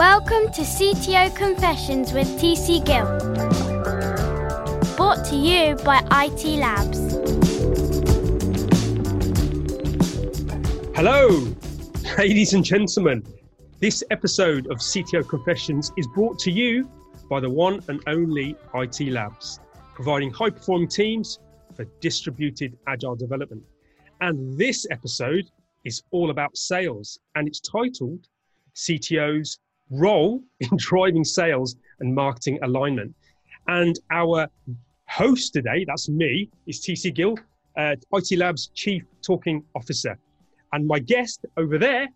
Welcome to CTO Confessions with TC Gill. Brought to you by IT Labs. Hello, ladies and gentlemen. This episode of CTO Confessions is brought to you by the one and only IT Labs, providing high performing teams for distributed agile development. And this episode is all about sales, and it's titled CTO's role in driving sales and marketing alignment. And our host today, that's me, is TC Gill, uh, IT Labs Chief Talking Officer. And my guest over there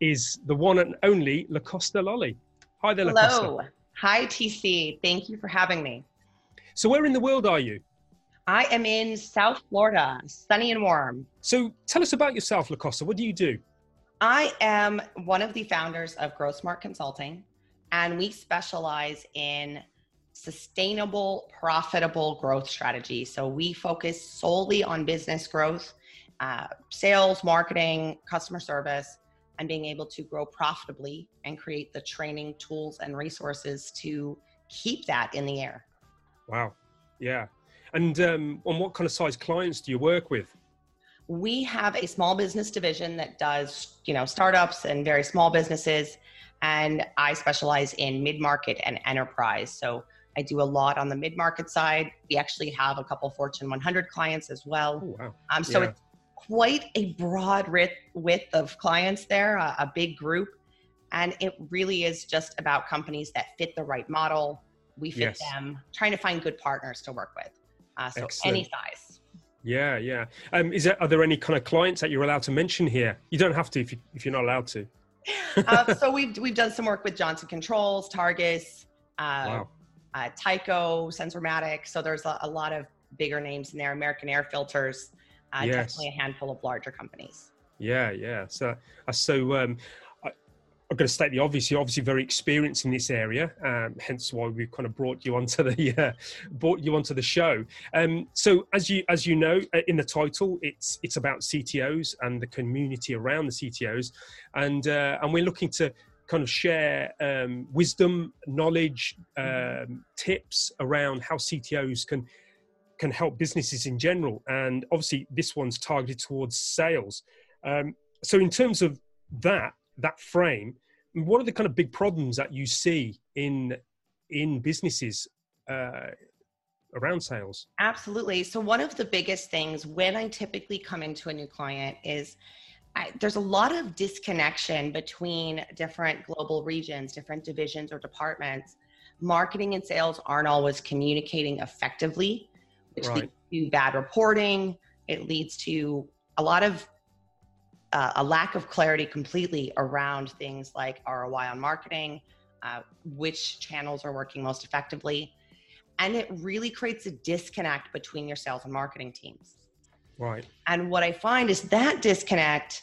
is the one and only LaCosta Lolly. Hi there, LaCosta. Hello. Hi, TC. Thank you for having me. So, where in the world are you? I am in South Florida, sunny and warm. So, tell us about yourself, LaCosta. What do you do? I am one of the founders of Grow Smart Consulting, and we specialize in sustainable, profitable growth strategy. So we focus solely on business growth, uh, sales, marketing, customer service, and being able to grow profitably and create the training tools and resources to keep that in the air. Wow. Yeah. And um, on what kind of size clients do you work with? We have a small business division that does you know startups and very small businesses and i specialize in mid-market and enterprise. So i do a lot on the mid-market side. We actually have a couple fortune 100 clients as well. Oh, wow. um, so Yeah. it's quite a broad width, of clients there a, a big group. And it really is just about companies that fit the right model. We fit Yes. them trying to find good partners to work with. Uh, so any size Yeah, yeah. Um, is there, are there any kind of clients that you're allowed to mention here? You don't have to if, you, if you're not allowed to. uh, so we've we've done some work with Johnson Controls, Targus, uh, Wow. uh, Tyco, Sensormatic. So there's a, a lot of bigger names in there. American Air Filters, uh, Yes. definitely a handful of larger companies. Yeah, yeah. So, uh, so um, I'm going to state the obvious. You're obviously very experienced in this area, um, hence why we've kind of brought you onto the uh, brought you onto the show. Um, so, as you as you know uh, in the title, it's it's about CTOs and the community around the CTOs, and uh, and we're looking to kind of share um, wisdom, knowledge, um, tips around how CTOs can can help businesses in general. And obviously, this one's targeted towards sales. Um, so, in terms of that that frame, what are the kind of big problems that you see in in businesses uh, around sales? Absolutely. So one of the biggest things when I typically come into a new client is I, there's a lot of disconnection between different global regions, different divisions or departments. Marketing and sales aren't always communicating effectively, which Right. leads to bad reporting. It leads to a lot of uh, a lack of clarity completely around things like ROI on marketing, uh, which channels are working most effectively. And it really creates a disconnect between your sales and marketing teams. Right. And what I find is that disconnect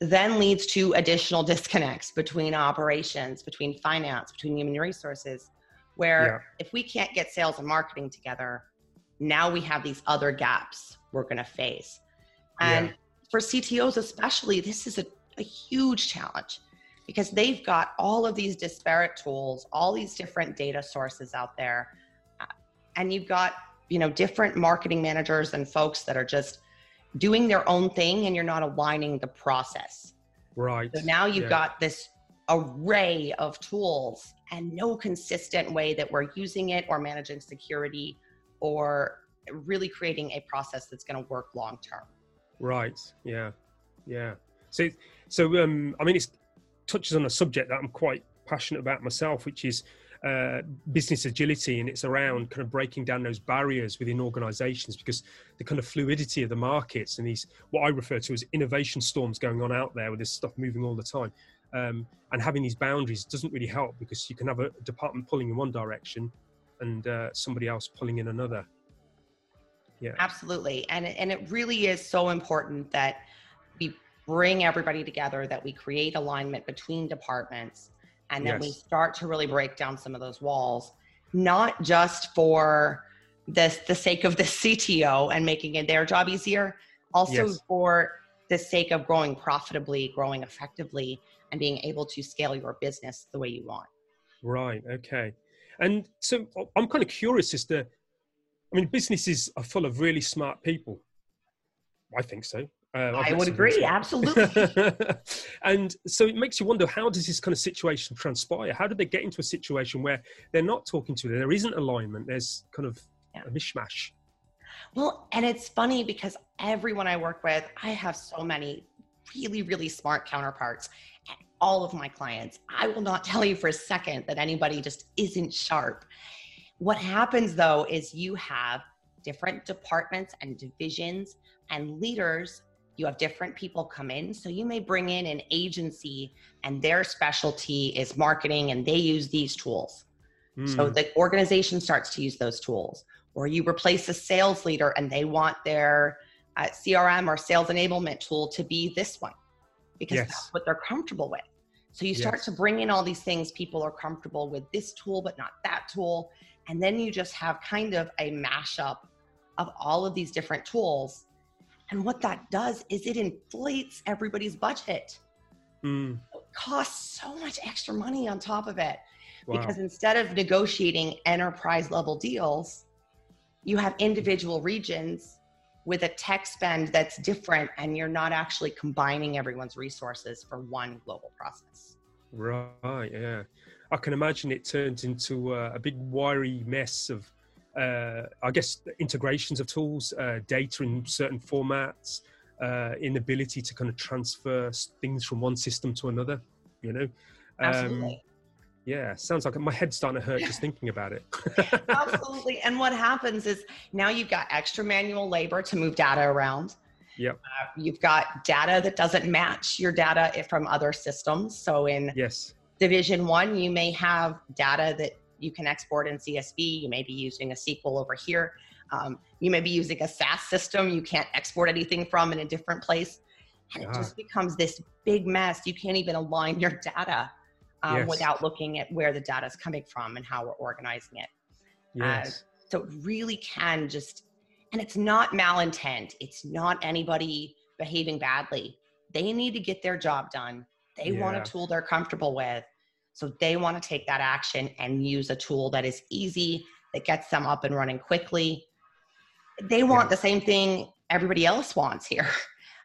then leads to additional disconnects between operations, between finance, between human resources, where if we can't get sales and marketing together, now we have these other gaps we're going to face. And Yeah. For CTOs, especially, this is a, a huge challenge because they've got all of these disparate tools, all these different data sources out there. uh, And you've got, you know, different marketing managers and folks that are just doing their own thing and you're not aligning the process. Right. So now you've Yeah. got this array of tools and no consistent way that we're using it or managing security or really creating a process that's going to work long term. Right. Yeah. Yeah. So, so um, I mean, it touches on a subject that I'm quite passionate about myself, which is uh, business agility, and it's around kind of breaking down those barriers within organisations because the kind of fluidity of the markets and these what I refer to as innovation storms going on out there with this stuff moving all the time. Um, and having these boundaries doesn't really help because you can have a department pulling in one direction and uh, somebody else pulling in another. Yeah. Absolutely. And, it- and it really is so important that we bring everybody together, that we create alignment between departments, and that we start to really break down some of those walls, not just for this the sake of the CTO and making it their job easier, also Yes. for the sake of growing profitably, growing effectively, and being able to scale your business the way you want. Right. Okay. And so I'm kind of curious as to, I mean, businesses are full of really smart people. I think so. Uh, I would agree, absolutely. and so it makes you wonder how does this kind of situation transpire? How do they get into a situation where they're not talking to them? There isn't alignment. There's kind of yeah. a mishmash. Well, and it's funny because everyone I work with, I have so many really, really smart counterparts. And all of my clients, I will not tell you for a second that anybody just isn't sharp. What happens though is you have different departments and divisions and leaders you have different people come in. So you may bring in an agency and their specialty is marketing and they use these tools. Mm. So hmm. the organization starts to use those tools. Or you replace a sales leader and they want their uh, CRM or sales enablement tool to be this one because yes. that's what they're comfortable with. So you start yes. to bring in all these things people are comfortable with this tool, but not that tool. And then you just have kind of a mashup of all of these different tools and what that does is it inflates everybody's budget. Mm. It costs so much extra money on top of it. Wow. Because instead of negotiating enterprise level deals, you have individual regions with a tech spend that's different and you're not actually combining everyone's resources for one global process. Right, yeah. I can imagine it turns into a, a big wiry mess of uh, I guess integrations of tools, uh, data in certain formats, uh, inability to kind of transfer things from one system to another. You know, um, absolutely. Yeah, sounds like my head's starting to hurt just thinking about it. absolutely. And what happens is now you've got extra manual labor to move data around. Yep. Uh, you've got data that doesn't match your data from other systems. So in yes. Division One, you may have data that you can export in CSV. You may be using a SQL over here. Um, you may be using a SaaS system you can't export anything from in a different place. And it just becomes this big mess. You can't even align your data um, yes. without looking at where the data is coming from and how we're organizing it. Uh, yes. Uh, so it really can just, and it's not malintent. It's not anybody behaving badly. They need to get their job done. They yeah. want a tool they're comfortable with. So they want to take that action and use a tool that is easy, that gets them up and running quickly. They want yeah. the same thing everybody else wants here.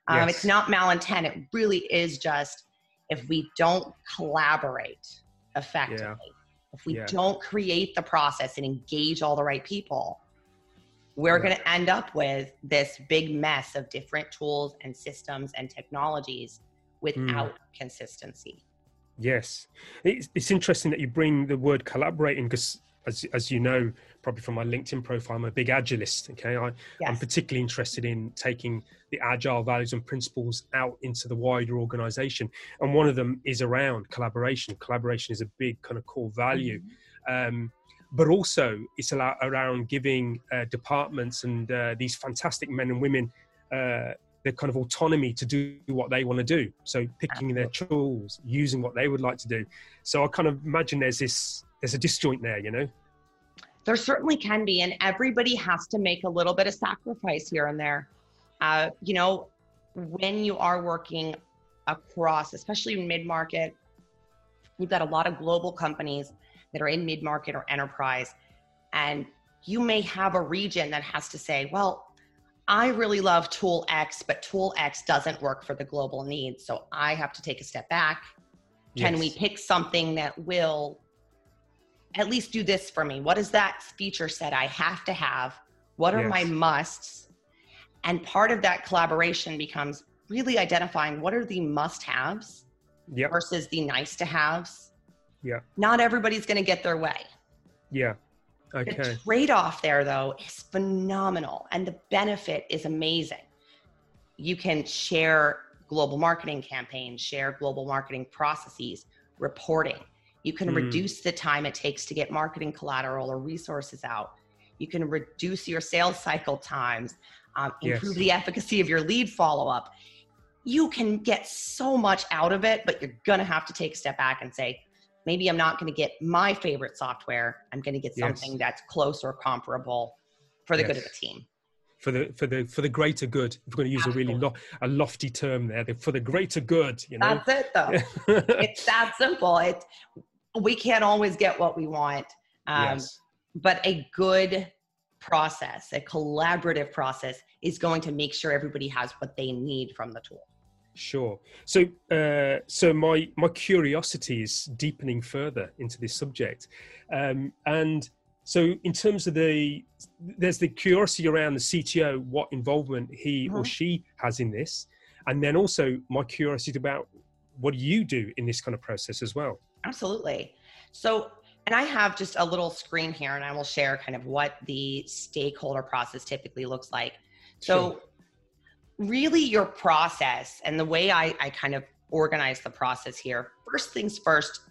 Um, yes. It's not malintent. It really is just if we don't collaborate effectively, yeah. if we yeah. don't create the process and engage all the right people, we're going to end up with this big mess of different tools and systems and technologies without mm. consistency. Yes, it's, it's interesting that you bring the word collaborating because, as as you know, probably from my LinkedIn profile, I'm a big agilist. Okay, I, yes. I'm particularly interested in taking the agile values and principles out into the wider organization, and one of them is around collaboration. Collaboration is a big kind of core value. Mm-hmm. Um, but also, it's around giving uh, departments and uh, these fantastic men and women uh, the kind of autonomy to do what they want to do. So picking their tools, using what they would like to do. So I kind of imagine there's this there's a disjoint there, you know. There certainly can be, and everybody has to make a little bit of sacrifice here and there. Uh, you know, when you are working across, especially in mid market, you've got a lot of global companies that are in mid market or enterprise, and you may have a region that has to say, well, I really love tool X, but tool X doesn't work for the global needs. So I have to take a step back. Can yes. we pick something that will at least do this for me? What is that feature set I have to have? What are yes. my musts? And part of that collaboration becomes really identifying what are the must haves yep. versus the nice to haves. Yeah. Not everybody's going to get their way. Yeah. Okay. The trade off there, though, is phenomenal, and the benefit is amazing. You can share global marketing campaigns, share global marketing processes, reporting. You can mm. reduce the time it takes to get marketing collateral or resources out. You can reduce your sales cycle times, um, improve yes. the efficacy of your lead follow up. You can get so much out of it, but you're going to have to take a step back and say, maybe I'm not going to get my favorite software. I'm going to get something yes. that's close or comparable for the yes. good of the team. for the for the for the greater good. If we're going to use Absolutely. a really lo- a lofty term there, for the greater good. You know, that's it though. it's that simple. It we can't always get what we want, um, yes. but a good process, a collaborative process, is going to make sure everybody has what they need from the tool. Sure. So, uh, so my my curiosity is deepening further into this subject, um, and so in terms of the, there's the curiosity around the CTO, what involvement he or mm-hmm. she has in this, and then also my curiosity about what do you do in this kind of process as well. Absolutely. So, and I have just a little screen here, and I will share kind of what the stakeholder process typically looks like. So. Sure really your process and the way I, I kind of organize the process here. First things first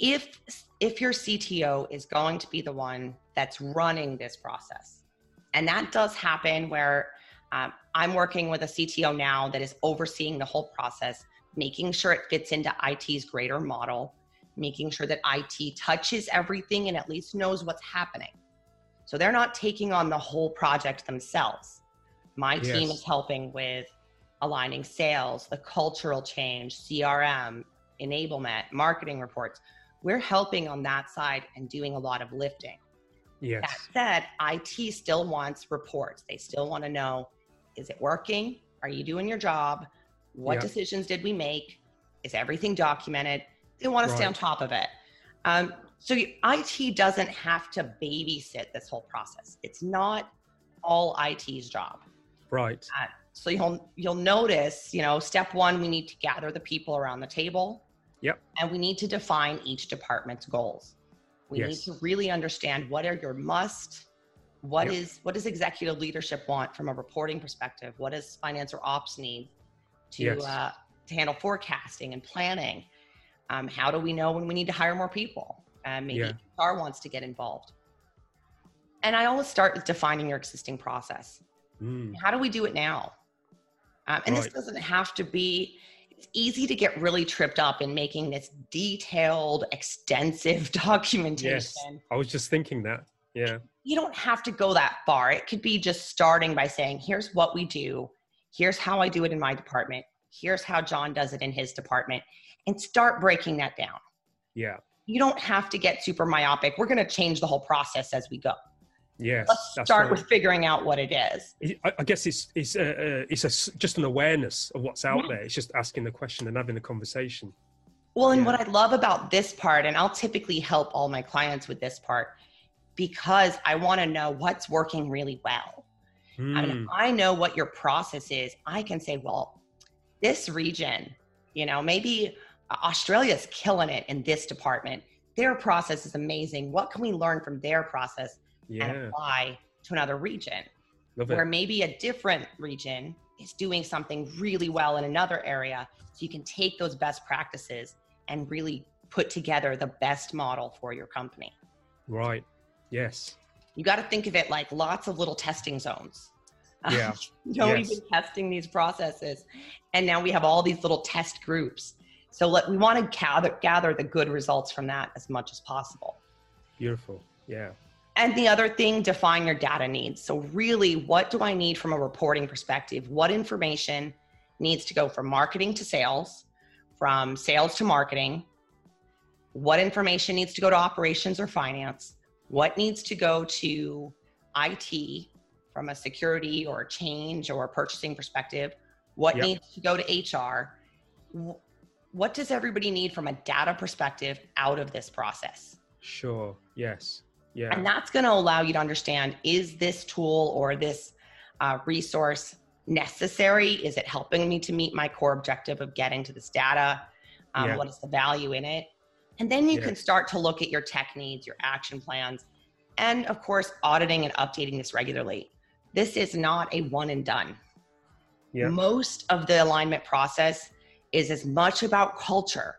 if if your cto is going to be the one that's running this process and that does happen where um, i'm working with a cto now that is overseeing the whole process making sure it fits into it's greater model making sure that it touches everything and at least knows what's happening. So they're not taking on the whole project themselves my yes. team is helping with aligning sales, the cultural change, CRM, enablement, marketing reports. We're helping on that side and doing a lot of lifting. Yes. That said, IT still wants reports. They still want to know is it working? Are you doing your job? What decisions did we make? Is everything documented? They want to right. stay on top of it. Um, so IT doesn't have to babysit this whole process. It's not all IT's job. Right. Uh, so you'll you'll notice, you know, step one, we need to gather the people around the table. Yep. And we need to define each department's goals. We yes. need to really understand what are your must, what yep. is what does executive leadership want from a reporting perspective? What does finance or ops need to yes. uh, to handle forecasting and planning? Um, how do we know when we need to hire more people? Uh, maybe yeah. HR wants to get involved. And I always start with defining your existing process. Mm. How do we do it now? Um, and right. this doesn't have to be, it's easy to get really tripped up in making this detailed, extensive documentation. Yes, I was just thinking that. Yeah. You don't have to go that far. It could be just starting by saying, here's what we do, here's how I do it in my department, here's how John does it in his department, and start breaking that down. Yeah. You don't have to get super myopic. We're going to change the whole process as we go. Yes. Let's start right. with figuring out what it is. I, guess it's it's a, uh, uh, it's a, just an awareness of what's out yeah. there. It's just asking the question and having the conversation. Well, and yeah. what I love about this part, and I'll typically help all my clients with this part, because I want to know what's working really well. Mm. And if hmm. I know what your process is, I can say, well, this region, you know, maybe Australia's killing it in this department. Their process is amazing. What can we learn from their process? Yeah. and apply to another region. Where maybe a different region is doing something really well in another area. So you can take those best practices and really put together the best model for your company. Right. Yes. You got to think of it like lots of little testing zones. Yeah. you know, yes. we've been testing these processes, and now we have all these little test groups. So let, we want to gather gather the good results from that as much as possible. Beautiful. Yeah. And the other thing, define your data needs. So, really, what do I need from a reporting perspective? What information needs to go from marketing to sales, from sales to marketing? What information needs to go to operations or finance? What needs to go to IT from a security or change or purchasing perspective? What yep. needs to go to HR? What does everybody need from a data perspective out of this process? Sure, yes. Yeah. And that's going to allow you to understand is this tool or this uh, resource necessary? Is it helping me to meet my core objective of getting to this data? Um, yeah. What is the value in it? And then you yeah. can start to look at your tech needs, your action plans, and of course, auditing and updating this regularly. This is not a one and done. Yeah. Most of the alignment process is as much about culture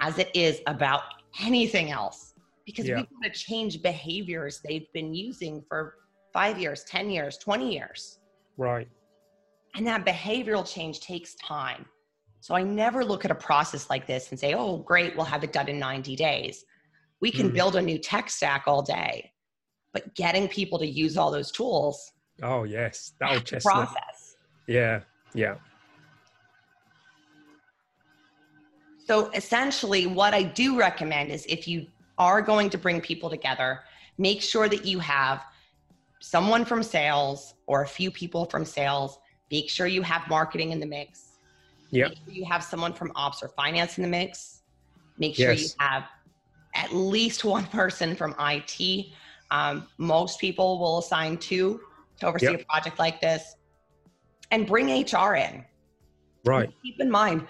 as it is about anything else because yeah. we've got to change behaviors they've been using for five years, 10 years, 20 years. Right. And that behavioral change takes time. So I never look at a process like this and say, oh, great, we'll have it done in 90 days. We can mm. build a new tech stack all day, but getting people to use all those tools Oh yes, that old That's the chestnut. process. Yeah, yeah, So essentially, what I do recommend is if you are going to bring people together, make sure that you have someone from sales or a few people from sales. Make sure you have marketing in the mix. yeah, Make sure you have someone from ops or finance in the mix. Make sure you have at least one person from IT. Um, most people will assign two to oversee Yep. a project like this. And bring HR in. right. Keep in mind,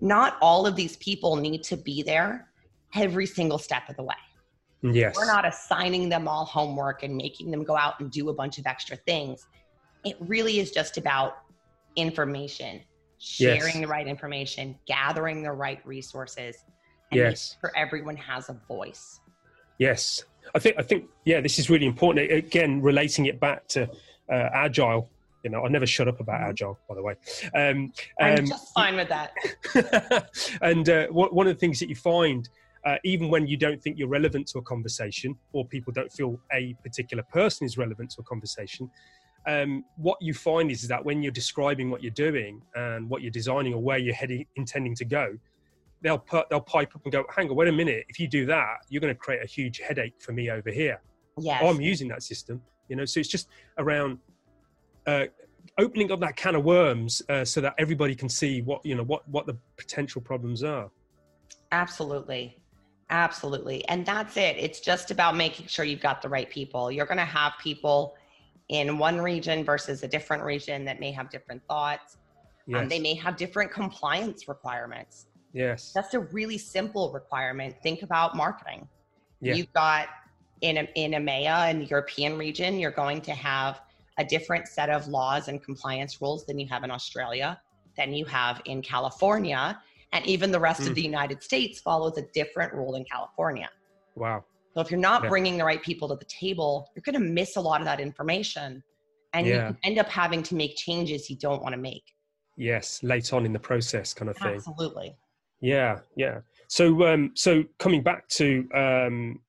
not all of these people need to be there every single step of the way. Yes, We're not assigning them all homework and making them go out and do a bunch of extra things. It really is just about information, sharing Yes. the right information, gathering the right resources, and Yes. making sure everyone has a voice. Yes, I think I think yeah, this is really important. Again, relating it back to uh, agile. You know, I never shut up about agile, by the way. Um, I'm um, just fine with that. and uh, one of the things that you find, uh, even when you don't think you're relevant to a conversation, or people don't feel a particular person is relevant to a conversation, um, what you find is, that when you're describing what you're doing and what you're designing or where you're heading, intending to go, they'll put, they'll pipe up and go, "Hang on, wait a minute! If you do that, you're going to create a huge headache for me over here." Yes. I'm using that system, you know. So it's just around uh, opening up that can of worms uh, so that everybody can see what you know what what the potential problems are. Absolutely. Absolutely. And that's it. It's just about making sure you've got the right people. You're going to have people in one region versus a different region that may have different thoughts. Yes. Um, they may have different compliance requirements. yes. That's a really simple requirement. Think about marketing. Yeah. You've got in, in EMEA and the European region, you're going to have a different set of laws and compliance rules than you have in Australia, than you have in California. And even the rest Mm. of the United States follows a different rule in California. Wow. So if you're not Yeah. bringing the right people to the table, you're going to miss a lot of that information. And you Yeah. can end up having to make changes you don't want to make. Yes. Late on in the process, kind of thing. Absolutely. Yeah. Yeah. So um, so coming back to um,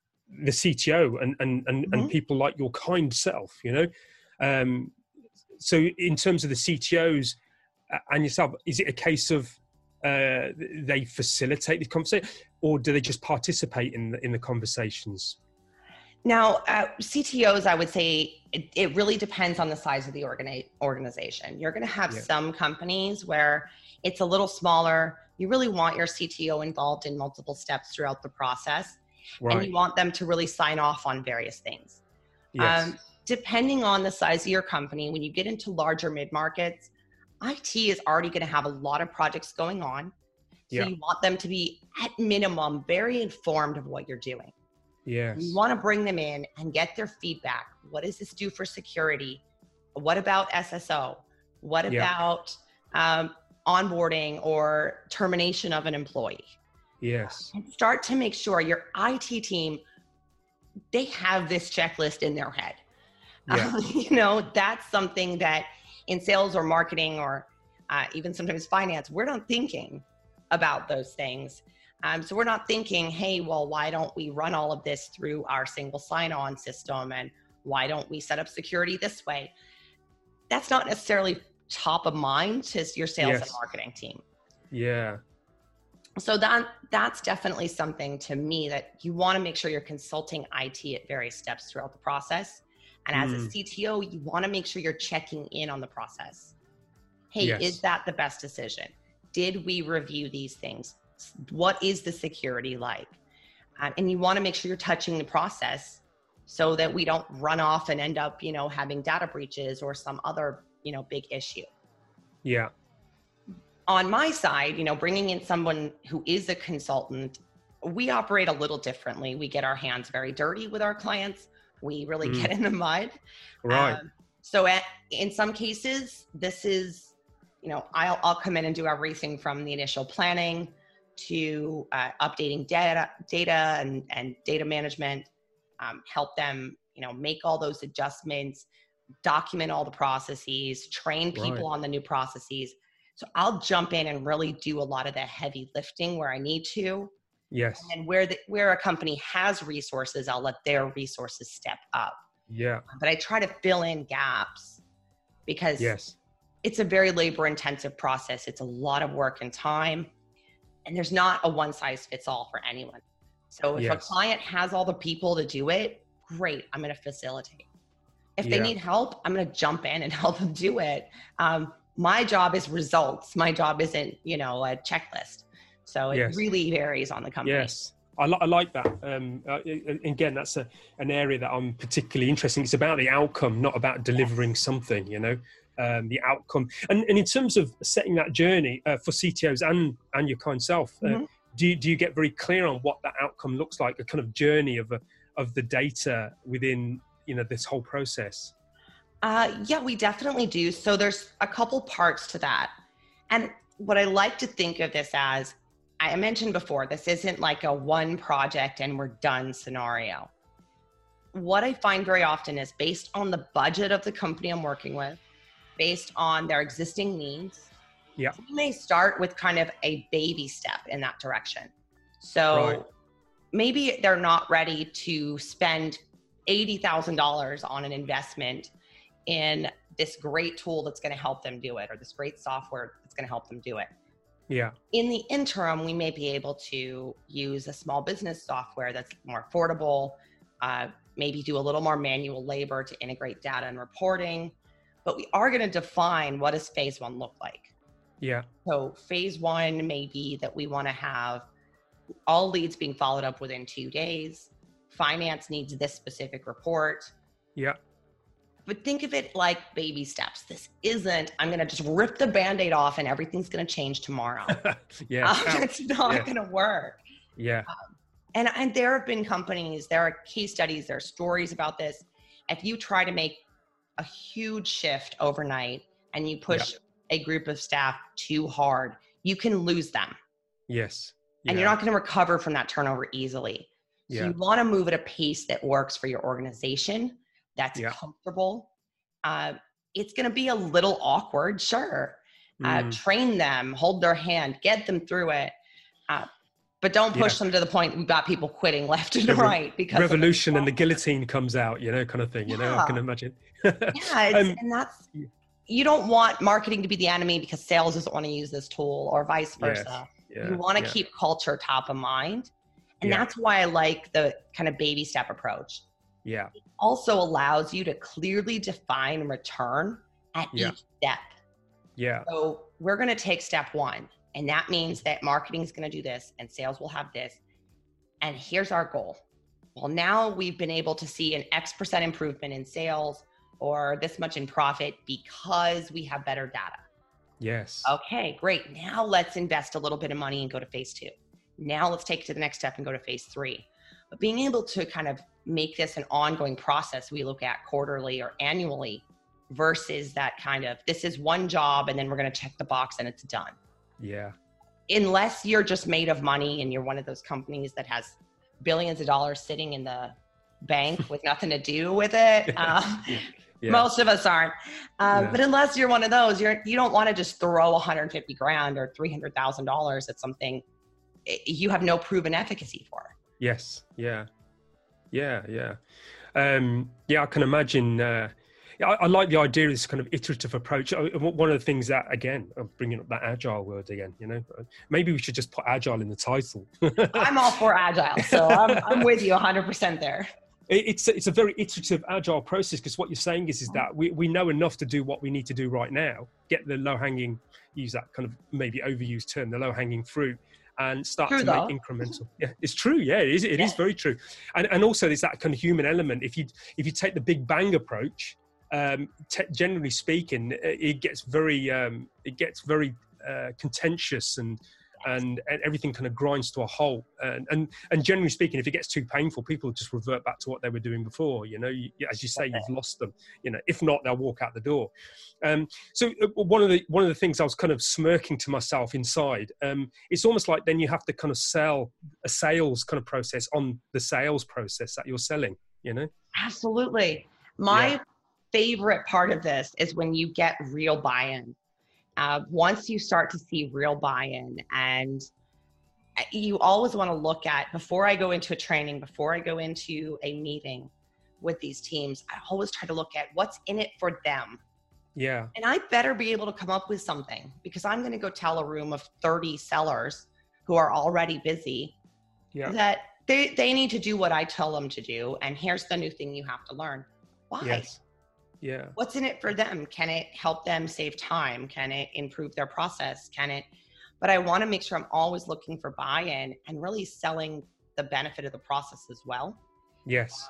the CTO and and and, and Mhm. people like your kind self, you know. Um, so in terms of the CTOs uh, and yourself, is it a case of uh, they facilitate the conversation, or do they just participate in the, in the conversations? Now, uh, CTOs, I would say it, it really depends on the size of the organi- organization. You're going to have Yeah. some companies where it's a little smaller. You really want your CTO involved in multiple steps throughout the process, and you want them to really sign off on various things. yes. Um, depending on the size of your company, when you get into larger mid markets, IT is already going to have a lot of projects going on. So Yeah. you want them to be, at minimum, very informed of what you're doing. yes. You want to bring them in and get their feedback. What does this do for security? What about SSO? What Yeah. about um, onboarding or termination of an employee? yes. And start to make sure your IT team they have this checklist in their head. Yeah. Um, you know, that's something that in sales or marketing or uh, even sometimes finance, we're not thinking about those things. Um, so we're not thinking, hey, well, why don't we run all of this through our single sign-on system, and why don't we set up security this way? That's not necessarily top of mind to your sales and marketing team Yeah. so that that's definitely something to me that you want to make sure you're consulting IT at various steps throughout the process. And as a Mm. CTO, you want to make sure you're checking in on the process. Hey, Yes. is that the best decision? Did we review these things? What is the security like? Um, and you want to make sure you're touching the process so that we don't run off and end up, you know, having data breaches or some other, you know, big issue Yeah. on my side, you know, bringing in someone who is a consultant, we operate a little differently. We get our hands very dirty with our clients. We really Mm. get in the mud. Right. Um, so at, in some cases, this is, you know, I'll, I'll come in and do everything from the initial planning to uh, updating data, data and, and data management, um, help them, you know, make all those adjustments, document all the processes, train people Right. on the new processes. So I'll jump in and really do a lot of the heavy lifting where I need to. Yes. And where the, where a company has resources, I'll let their resources step up. Yeah. But I try to fill in gaps because Yes. it's a very labor intensive process. It's a lot of work and time. And there's not a one size fits all for anyone. So if a client has all the people to do it, great, I'm going to facilitate. If they Yeah. need help, I'm going to jump in and help them do it. Um, my job is results. My job isn't, you know, a checklist. So it Yes. really varies on the company. Yes. I, li- I like that. Um, uh, again, that's a, an area that I'm particularly interested in. It's about the outcome, not about delivering something, you know, um, the outcome. And, and in terms of setting that journey uh, for CTOs and, and your kind self, uh, Mhm. do, you, do you get very clear on what that outcome looks like, a kind of journey of, a, of the data within, you know, this whole process? Uh, yeah, we definitely do. So there's a couple parts to that. And what I like to think of this as, I mentioned before, this isn't like a one project and we're done scenario. What I find very often is based on the budget of the company I'm working with, based on their existing needs, Yeah. we may start with kind of a baby step in that direction. So Right. maybe they're not ready to spend $80,000 on an investment in this great tool that's going to help them do it or this great software that's going to help them do it. Yeah. In the interim, we may be able to use a small business software that's more affordable, uh, maybe do a little more manual labor to integrate data and reporting. But we are going to define what does phase one look like. Yeah. So phase one may be that we want to have all leads being followed up within two days. Finance needs this specific report. Yeah. But think of it like baby steps. This isn't, I'm going to just rip the band aid off and everything's going to change tomorrow. yeah. Um, it's not Yeah. going to work. Yeah. And, and there have been companies, there are case studies, there are stories about this. If you try to make a huge shift overnight and you push a group of staff too hard, you can lose them Yes. and you're not going to recover from that turnover easily. So Yeah. you want to move at a pace that works for your organization, that's Yeah. comfortable. Uh, it's going to be a little awkward, sure. Uh, Mm. train them, hold their hand, get them through it. Uh, but don't push them to the point we've got people quitting left and The right because. Revolution and the guillotine comes out, you know, kind of thing. You know, I can imagine. Yeah, it's, Um, and that's you don't want marketing to be the enemy because sales doesn't want to use this tool or vice Yes. versa. Yeah, you want to yeah. keep culture top of mind. And Yeah. that's why I like the kind of baby step approach. Yeah. Also allows you to clearly define return at Yeah. each step. Yeah. So we're going to take step one, and that means that marketing is going to do this and sales will have this. And here's our goal. Well, now we've been able to see an X percent improvement in sales or this much in profit because we have better data. Yes. Okay, great. Now let's invest a little bit of money and go to phase two. Now let's take it to the next step and go to phase three. But being able to kind of make this an ongoing process we look at quarterly or annually versus that kind of this is one job and then we're going to check the box and it's done. Yeah. Unless you're just made of money and you're one of those companies that has billions of dollars sitting in the bank with nothing to do with it. Um, Yeah. most of us aren't. Uh, Yeah. But unless you're one of those, you're you don't want to just throw 150 grand or 300 thousand dollars at something you have no proven efficacy for. Yes. Yeah. Yeah. Yeah. Um, yeah. I can imagine. Uh, I, I like the idea of this kind of iterative approach. One of the things that, again, I'm bringing up that agile word again. You know, maybe we should just put agile in the title. I'm all for agile, so I'm, I'm with you 100 percent there. It- it's it's a very iterative agile process because what you're saying is is that we, we know enough to do what we need to do right now get the low hanging use that kind of maybe overused term the low hanging fruit and start True to though. make incremental yeah it's true yeah it is it is Yeah. very true and and also there's that kind of human element if you if you take the big bang approach um te- generally speaking it it gets very um it gets very uh, contentious and and, and everything kind of grinds to a halt. And, and and generally speaking, if it gets too painful, people just revert back to what they were doing before. You know, you, as you say, you've lost them. You know, if not, they'll walk out the door. Um, so uh, one of the one of the things I was kind of smirking to myself inside. Um, it's almost like then you have to kind of sell a sales kind of process on the sales process that you're selling. You know. Absolutely. My Yeah. favorite part of this is when you get real buy-in. Uh, once you start to see real buy-in, and you always want to look at before I go into a training, before I go into a meeting, with these teams, I always try to look at what's in it for them. Yeah. And I better be able to come up with something because I'm going to go tell a room of 30 sellers who are already busy Yeah. that they, they need to do what I tell them to do. And here's the new thing you have to learn. Why? Yes. Yeah. What's in it for them? Can it help them save time? Can it improve their process? Can it? But I want to make sure I'm always looking for buy in and really selling the benefit of the process as well. Yes.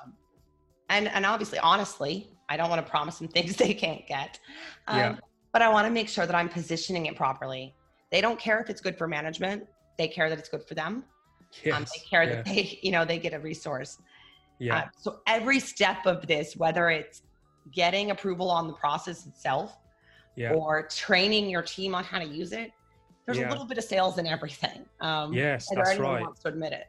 And, and obviously, honestly, I don't want to promise them things they can't get. Um, Yeah. But I want to make sure that I'm positioning it properly. They don't care if it's good for management. They care that it's good for them. Yes. Um, they care yeah. that they, you know, they get a resource. yeah. Uh, so every step of this, whether it's getting approval on the process itself yeah. or training your team on how to use it, there's Yeah. a little bit of sales in everything. Um, Yes, that's right. wants to admit it.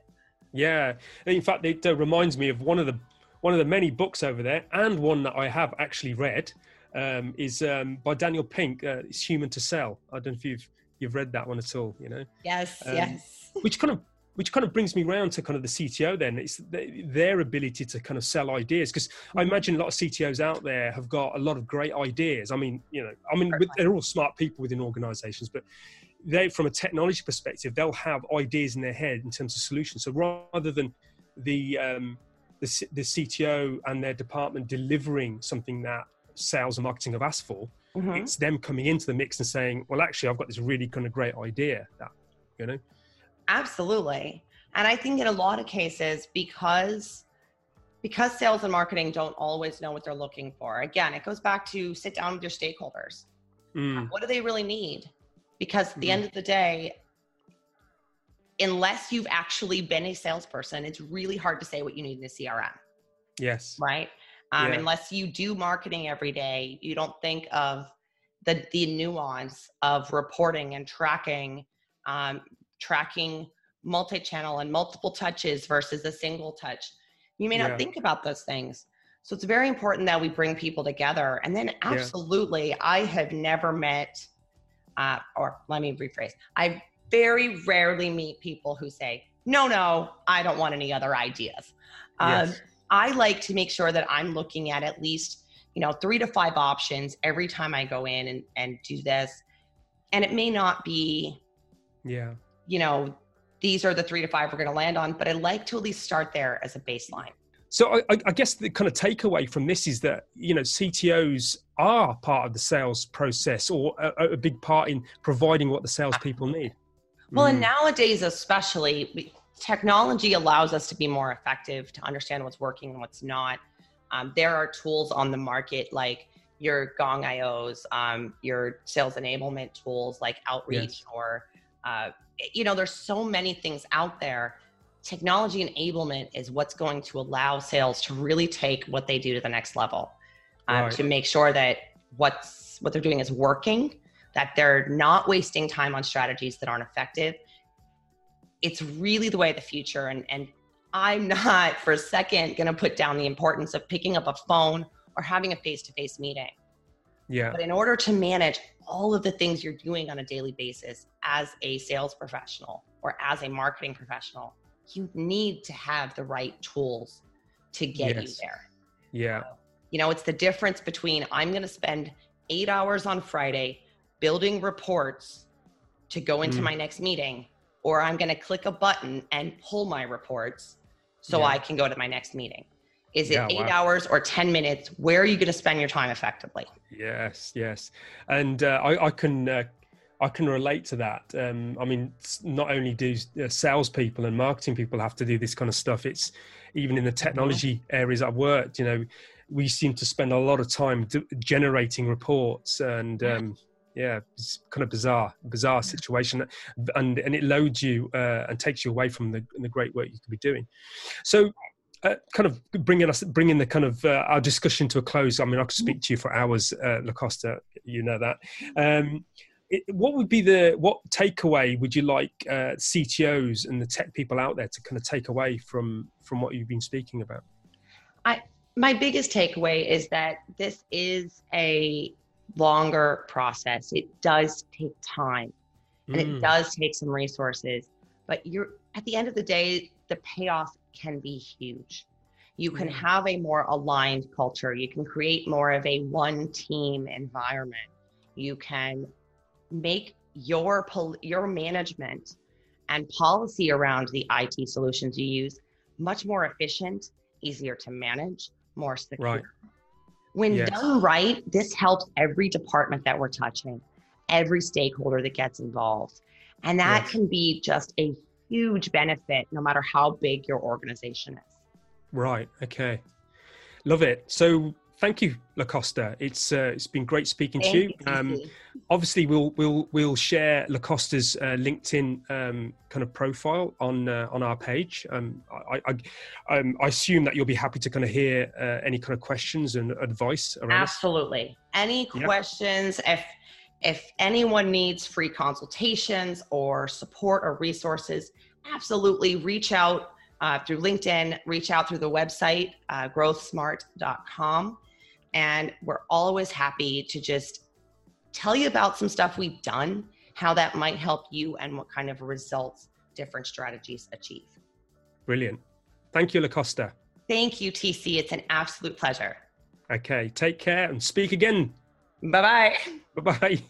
Yeah, in fact, it uh, reminds me of one of the one of the many books over there, and one that I have actually read um, is um, by Daniel Pink. Uh, it's Human to Sell. I don't know if you've you've read that one at all. You know, Yes, Um, yes. which kind of which kind of brings me round to kind of the CTO. Then it's their ability to kind of sell ideas because I imagine a lot of CTOs out there have got a lot of great ideas. I mean, you know, I mean, they're all smart people within organisations, but they, from a technology perspective, they'll have ideas in their head in terms of solutions. So rather than the um, the, C- the CTO and their department delivering something that sales and marketing have asked for, Mhm. it's them coming into the mix and saying, "Well, actually, I've got this really kind of great idea that you know." Absolutely. And I think in a lot of cases, because because sales and marketing don't always know what they're looking for. Again, it goes back to sit down with your stakeholders. Mm, What do they really need? Because at the Mhm. end of the day, unless you've actually been a salesperson, it's really hard to say what you need in a CRM. yes. right? Um, Yeah. Unless you do marketing every day, you don't think of the the nuance of reporting and tracking, um, tracking multi-channel and multiple touches versus a single touch. You may not Yeah. think about those things. So it's very important that we bring people together. And then, absolutely, I have never met, uh, or let me rephrase, I very rarely meet people who say, "No, no, I don't want any other ideas." Um, Yes. I like to make sure that I'm looking at at least, you know, three to five options every time I go in and, and do this. And it may not be, Yeah. You know, these are the three to five we're going to land on, but I like to at least start there as a baseline. So I, I guess the kind of takeaway from this is that you know CTOs are part of the sales process or a, a big part in providing what the salespeople need. Well, and Mm, nowadays, especially, we, technology allows us to be more effective to understand what's working and what's not. Um, there are tools on the market like your Gong IOs, um, your sales enablement tools like Outreach, Yes. or uh, you know, there's so many things out there. Technology enablement is what's going to allow sales to really take what they do to the next level, um, Right. to make sure that what's what they're doing is working, that they're not wasting time on strategies that aren't effective. It's really the way of the future, and and I'm not for a second going to put down the importance of picking up a phone or having a face-to-face meeting. Yeah. But in order to manage all of the things you're doing on a daily basis as a sales professional or as a marketing professional, you need to have the right tools to get you there. Yeah. You know, it's the difference between I'm going to spend eight hours on Friday building reports to go into Mm. my next meeting, or I'm going to click a button and pull my reports so Yeah. I can go to my next meeting. Is it Yeah, eight wow. hours or 10 minutes? Where are you going to spend your time effectively? Yes, yes, and uh, I, I can uh, I can relate to that. Um, I mean, not only do uh, salespeople and marketing people have to do this kind of stuff. It's even in the technology areas I've worked. You know, we seem to spend a lot of time d- generating reports, and um, yeah, it's kind of bizarre, bizarre situation, and and it loads you uh, and takes you away from the, the great work you could be doing. So uh, kind of bringing us bringing the kind of uh, our discussion to a close. I mean, I could speak to you for hours, uh, Lacosta. You know that. Um, it, what would be the what takeaway would you like uh, CTOs and the tech people out there to kind of take away from from what you've been speaking about? I my biggest takeaway is that this is a longer process. It does take time and Mm, it does take some resources, but you're at the end of the day, the payoff can be huge. You can have a more aligned culture. You can create more of a one team environment. You can make your pol- your management and policy around the IT solutions you use much more efficient, easier to manage, more secure. Right. When Yes. done right, this helps every department that we're touching, every stakeholder that gets involved. And that Yes. can be just a huge benefit no matter how big your organization is. Right. Okay. Love it. So thank you, Lacosta. It's uh, it's been great speaking to you. Um, obviously, we'll we'll we'll share Lacosta's uh, LinkedIn um, kind of profile on uh, on our page. Um, I I, um, I assume that you'll be happy to kind of hear uh, any kind of questions and advice around this. Absolutely. Any Yep. questions? If if anyone needs free consultations or support or resources, absolutely reach out uh, through LinkedIn. Reach out through the website uh, growthsmart.com, and we're always happy to just tell you about some stuff we've done, how that might help you, and what kind of results different strategies achieve. Brilliant. Thank you, Lacosta. Thank you, TC. It's an absolute pleasure. Okay. Take care and speak again. Bye bye. Bye bye.